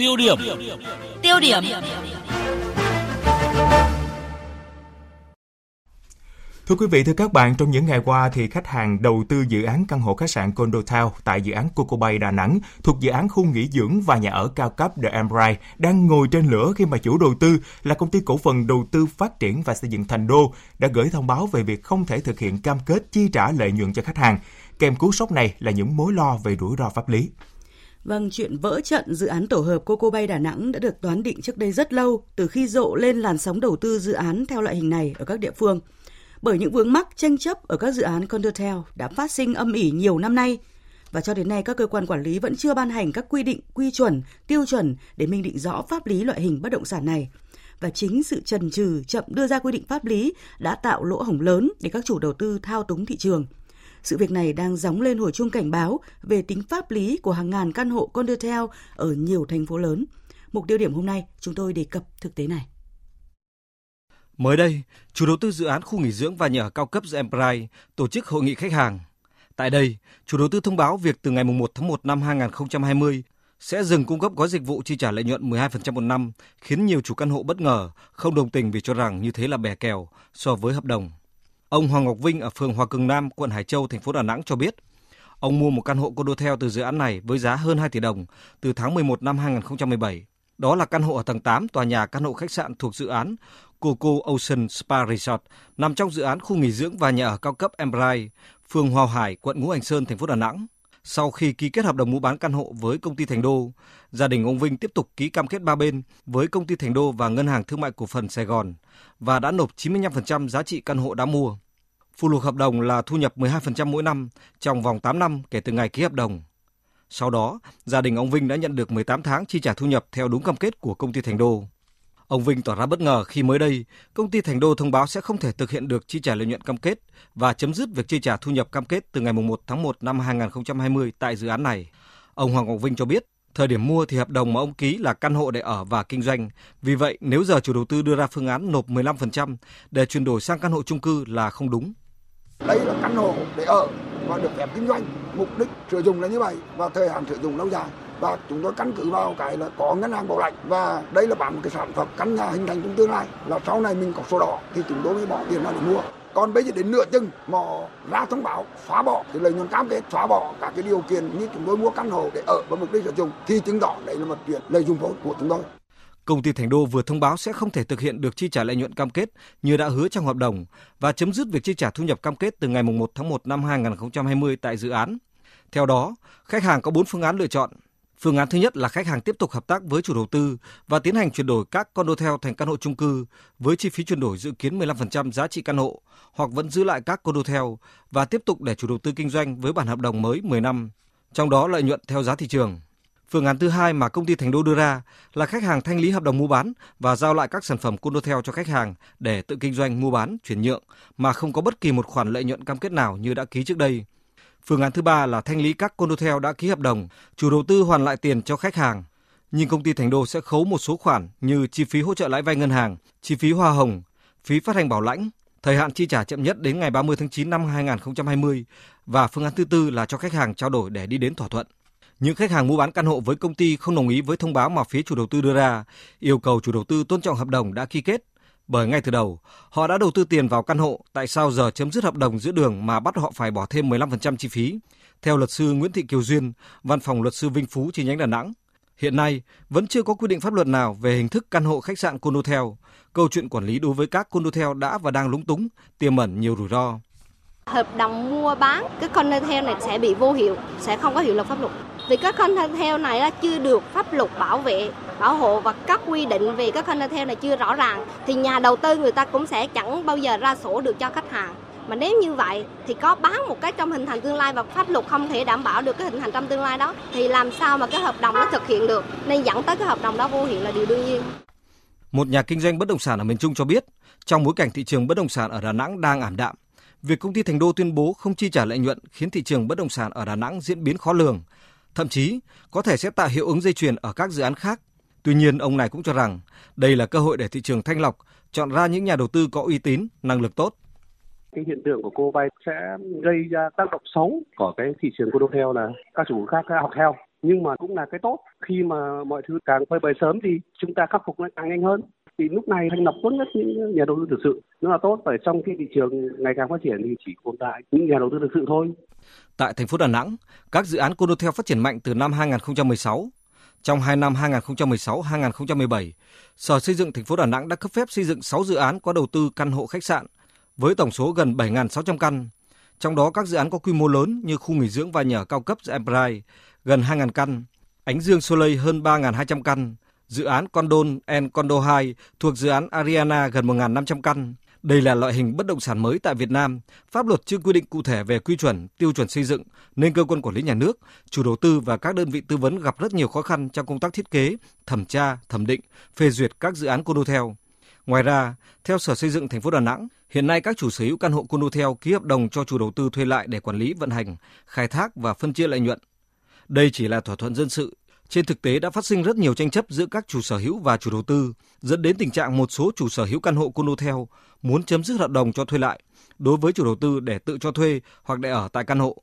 Tiêu điểm. Tiêu điểm. Thưa quý vị, thưa các bạn, trong những ngày qua thì khách hàng đầu tư dự án căn hộ khách sạn Condotel tại dự án Coco Bay Đà Nẵng thuộc dự án khu nghỉ dưỡng và nhà ở cao cấp The Empire đang ngồi trên lửa khi mà chủ đầu tư là công ty cổ phần đầu tư phát triển và xây dựng Thành Đô đã gửi thông báo về việc không thể thực hiện cam kết chi trả lợi nhuận cho khách hàng. Kèm cú sốc này là những mối lo về rủi ro pháp lý. Vâng, chuyện vỡ trận dự án tổ hợp Coco Bay Đà Nẵng đã được đoán định trước đây rất lâu, từ khi rộ lên làn sóng đầu tư dự án theo loại hình này ở các địa phương. Bởi những vướng mắc tranh chấp ở các dự án condotel đã phát sinh âm ỉ nhiều năm nay, và cho đến nay các cơ quan quản lý vẫn chưa ban hành các quy định, quy chuẩn, tiêu chuẩn để minh định rõ pháp lý loại hình bất động sản này. Và chính sự trần trừ chậm đưa ra quy định pháp lý đã tạo lỗ hổng lớn để các chủ đầu tư thao túng thị trường – sự việc này đang gióng lên hồi chuông cảnh báo về tính pháp lý của hàng ngàn căn hộ condotel ở nhiều thành phố lớn. Mục tiêu điểm hôm nay, chúng tôi đề cập thực tế này. Mới đây, chủ đầu tư dự án khu nghỉ dưỡng và nhà ở cao cấp The Empire tổ chức hội nghị khách hàng. Tại đây, chủ đầu tư thông báo việc từ ngày 1 tháng 1 năm 2020 sẽ dừng cung cấp gói dịch vụ chi trả lợi nhuận 12% một năm, khiến nhiều chủ căn hộ bất ngờ, không đồng tình vì cho rằng như thế là bè kèo so với hợp đồng. Ông Hoàng Ngọc Vinh ở phường Hòa Cường Nam, quận Hải Châu, thành phố Đà Nẵng cho biết, ông mua một căn hộ condotel từ dự án này với giá hơn 2 tỷ đồng từ tháng 11 năm 2017. Đó là căn hộ ở tầng 8 tòa nhà căn hộ khách sạn thuộc dự án Coco Ocean Spa Resort nằm trong dự án khu nghỉ dưỡng và nhà ở cao cấp Empire, phường Hòa Hải, quận Ngũ Hành Sơn, thành phố Đà Nẵng. Sau khi ký kết hợp đồng mua bán căn hộ với công ty Thành Đô, gia đình ông Vinh tiếp tục ký cam kết ba bên với công ty Thành Đô và Ngân hàng Thương mại Cổ phần Sài Gòn và đã nộp 95% giá trị căn hộ đã mua. Phụ lục hợp đồng là thu nhập 12% mỗi năm trong vòng 8 năm kể từ ngày ký hợp đồng. Sau đó, gia đình ông Vinh đã nhận được 18 tháng chi trả thu nhập theo đúng cam kết của công ty Thành Đô. Ông Vinh tỏ ra bất ngờ khi mới đây, công ty Thành Đô thông báo sẽ không thể thực hiện được chi trả lợi nhuận cam kết và chấm dứt việc chi trả thu nhập cam kết từ ngày 1 tháng 1 năm 2020 tại dự án này. Ông Hoàng Ngọc Vinh cho biết, thời điểm mua thì hợp đồng mà ông ký là căn hộ để ở và kinh doanh. Vì vậy, nếu giờ chủ đầu tư đưa ra phương án nộp 15% để chuyển đổi sang căn hộ chung cư là không đúng. Đây là căn hộ để ở và được phép kinh doanh. Mục đích sử dụng là như vậy và thời hạn sử dụng lâu dài và chúng tôi căn cứ vào cái là có ngân hàng bảo lãnh và đây là bán một cái sản phẩm căn nhà hình thành trong tương lai là sau này mình có sổ đỏ thì chúng tôi mới bỏ tiền ra để mua còn bây giờ đến nửa chừng mà ra thông báo xóa bỏ thì lợi nhuận cam kết xóa bỏ các cái điều kiện như chúng tôi mua căn hộ để ở và mục đích sử dụng thì chứng tỏ đấy là một chuyện lợi dụng vốn của chúng tôi Công ty Thành Đô vừa thông báo sẽ không thể thực hiện được chi trả lợi nhuận cam kết như đã hứa trong hợp đồng và chấm dứt việc chi trả thu nhập cam kết từ ngày 1 tháng 1 năm 2020 tại dự án. Theo đó, khách hàng có 4 phương án lựa chọn. Phương án thứ nhất là khách hàng tiếp tục hợp tác với chủ đầu tư và tiến hành chuyển đổi các condotel thành căn hộ chung cư với chi phí chuyển đổi dự kiến 15% giá trị căn hộ hoặc vẫn giữ lại các condotel và tiếp tục để chủ đầu tư kinh doanh với bản hợp đồng mới 10 năm, trong đó lợi nhuận theo giá thị trường. Phương án thứ hai mà công ty Thành Đô đưa ra là khách hàng thanh lý hợp đồng mua bán và giao lại các sản phẩm Condotel cho khách hàng để tự kinh doanh mua bán, chuyển nhượng mà không có bất kỳ một khoản lợi nhuận cam kết nào như đã ký trước đây. Phương án thứ ba là thanh lý các Condotel đã ký hợp đồng, chủ đầu tư hoàn lại tiền cho khách hàng. Nhưng công ty Thành Đô sẽ khấu một số khoản như chi phí hỗ trợ lãi vay ngân hàng, chi phí hoa hồng, phí phát hành bảo lãnh, thời hạn chi trả chậm nhất đến ngày 30 tháng 9 năm 2020 và phương án thứ tư là cho khách hàng trao đổi để đi đến thỏa thuận. Những khách hàng mua bán căn hộ với công ty không đồng ý với thông báo mà phía chủ đầu tư đưa ra, yêu cầu chủ đầu tư tôn trọng hợp đồng đã ký kết. Bởi ngay từ đầu, họ đã đầu tư tiền vào căn hộ, tại sao giờ chấm dứt hợp đồng giữa đường mà bắt họ phải bỏ thêm 15% chi phí? Theo luật sư Nguyễn Thị Kiều Duyên, văn phòng luật sư Vinh Phú chi nhánh Đà Nẵng, hiện nay vẫn chưa có quy định pháp luật nào về hình thức căn hộ khách sạn condotel. Câu chuyện quản lý đối với các condotel đã và đang lúng túng, tiềm ẩn nhiều rủi ro hợp đồng mua bán cái condotel này sẽ bị vô hiệu, sẽ không có hiệu lực pháp luật. Vì các condotel này là chưa được pháp luật bảo vệ, bảo hộ và các quy định về các condotel này chưa rõ ràng thì nhà đầu tư người ta cũng sẽ chẳng bao giờ ra sổ được cho khách hàng. Mà nếu như vậy thì có bán một cái trong hình thành tương lai và pháp luật không thể đảm bảo được cái hình thành trong tương lai đó thì làm sao mà cái hợp đồng nó thực hiện được nên dẫn tới cái hợp đồng đó vô hiệu là điều đương nhiên. Một nhà kinh doanh bất động sản ở miền Trung cho biết, trong bối cảnh thị trường bất động sản ở Đà Nẵng đang ảm đạm, việc công ty Thành Đô tuyên bố không chi trả lợi nhuận khiến thị trường bất động sản ở Đà Nẵng diễn biến khó lường, thậm chí có thể sẽ tạo hiệu ứng dây chuyền ở các dự án khác. Tuy nhiên, ông này cũng cho rằng đây là cơ hội để thị trường thanh lọc, chọn ra những nhà đầu tư có uy tín, năng lực tốt. Cái hiện tượng của cô vay sẽ gây ra tác động xấu của cái thị trường cô theo là các chủ khác học theo nhưng mà cũng là cái tốt khi mà mọi thứ càng phơi bày sớm thì chúng ta khắc phục nó càng nhanh hơn thì lúc này thành lập tốt nhất những nhà đầu tư thực sự nó là tốt bởi trong khi thị trường ngày càng phát triển thì chỉ tồn tại những nhà đầu tư thực sự thôi. Tại thành phố Đà Nẵng, các dự án Condotel phát triển mạnh từ năm 2016. Trong 2 năm 2016-2017, Sở Xây dựng thành phố Đà Nẵng đã cấp phép xây dựng 6 dự án có đầu tư căn hộ khách sạn với tổng số gần 7.600 căn. Trong đó các dự án có quy mô lớn như khu nghỉ dưỡng và nhà cao cấp The Empire gần 2.000 căn, Ánh Dương Soleil hơn 3.200 căn, dự án Condon and Condo 2 thuộc dự án Ariana gần 1.500 căn. Đây là loại hình bất động sản mới tại Việt Nam. Pháp luật chưa quy định cụ thể về quy chuẩn, tiêu chuẩn xây dựng, nên cơ quan quản lý nhà nước, chủ đầu tư và các đơn vị tư vấn gặp rất nhiều khó khăn trong công tác thiết kế, thẩm tra, thẩm định, phê duyệt các dự án condo theo Ngoài ra, theo Sở Xây dựng thành phố Đà Nẵng, hiện nay các chủ sở hữu căn hộ condo theo ký hợp đồng cho chủ đầu tư thuê lại để quản lý vận hành, khai thác và phân chia lợi nhuận. Đây chỉ là thỏa thuận dân sự trên thực tế đã phát sinh rất nhiều tranh chấp giữa các chủ sở hữu và chủ đầu tư, dẫn đến tình trạng một số chủ sở hữu căn hộ condotel muốn chấm dứt hợp đồng cho thuê lại đối với chủ đầu tư để tự cho thuê hoặc để ở tại căn hộ.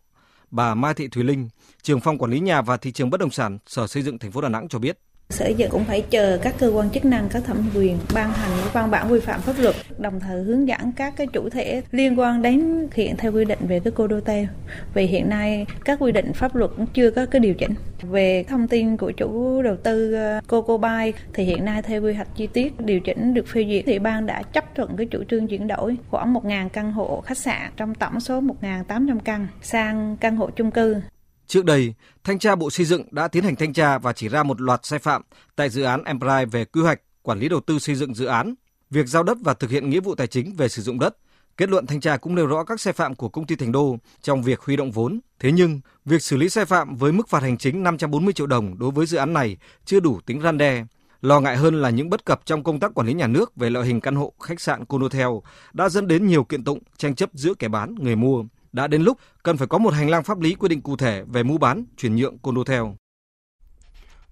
Bà Mai Thị Thùy Linh, trưởng phòng quản lý nhà và thị trường bất động sản, Sở Xây dựng thành phố Đà Nẵng cho biết. Sở dựng cũng phải chờ các cơ quan chức năng có thẩm quyền ban hành những văn bản quy phạm pháp luật, đồng thời hướng dẫn các cái chủ thể liên quan đến hiện theo quy định về cái cô đô tê. Vì hiện nay các quy định pháp luật cũng chưa có cái điều chỉnh. Về thông tin của chủ đầu tư ờ, Coco Bay thì hiện nay theo quy hoạch chi tiết điều chỉnh được phê duyệt thì ban đã chấp thuận cái chủ trương chuyển đổi khoảng 1.000 căn hộ khách sạn trong tổng số 1.800 căn sang căn hộ chung cư. Trước đây, Thanh tra Bộ Xây dựng đã tiến hành thanh tra và chỉ ra một loạt sai phạm tại dự án Empire về quy hoạch, quản lý đầu tư xây dựng dự án, việc giao đất và thực hiện nghĩa vụ tài chính về sử dụng đất. Kết luận thanh tra cũng nêu rõ các sai phạm của công ty Thành Đô trong việc huy động vốn. Thế nhưng, việc xử lý sai phạm với mức phạt hành chính 540 triệu đồng đối với dự án này chưa đủ tính răn đe. Lo ngại hơn là những bất cập trong công tác quản lý nhà nước về loại hình căn hộ khách sạn conotel đã dẫn đến nhiều kiện tụng tranh chấp giữa kẻ bán người mua đã đến lúc cần phải có một hành lang pháp lý quy định cụ thể về mua bán, chuyển nhượng condotel.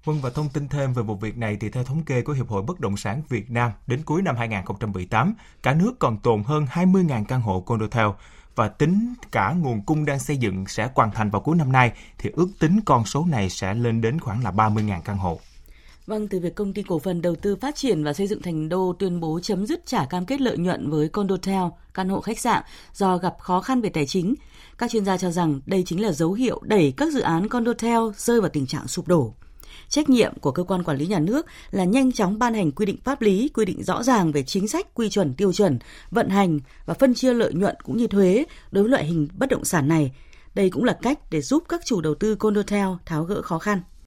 Vâng và thông tin thêm về vụ việc này thì theo thống kê của Hiệp hội Bất động sản Việt Nam, đến cuối năm 2018, cả nước còn tồn hơn 20.000 căn hộ condotel và tính cả nguồn cung đang xây dựng sẽ hoàn thành vào cuối năm nay thì ước tính con số này sẽ lên đến khoảng là 30.000 căn hộ. Vâng, từ việc công ty cổ phần đầu tư phát triển và xây dựng thành đô tuyên bố chấm dứt trả cam kết lợi nhuận với condotel, căn hộ khách sạn do gặp khó khăn về tài chính, các chuyên gia cho rằng đây chính là dấu hiệu đẩy các dự án condotel rơi vào tình trạng sụp đổ. Trách nhiệm của cơ quan quản lý nhà nước là nhanh chóng ban hành quy định pháp lý, quy định rõ ràng về chính sách, quy chuẩn, tiêu chuẩn, vận hành và phân chia lợi nhuận cũng như thuế đối với loại hình bất động sản này. Đây cũng là cách để giúp các chủ đầu tư condotel tháo gỡ khó khăn.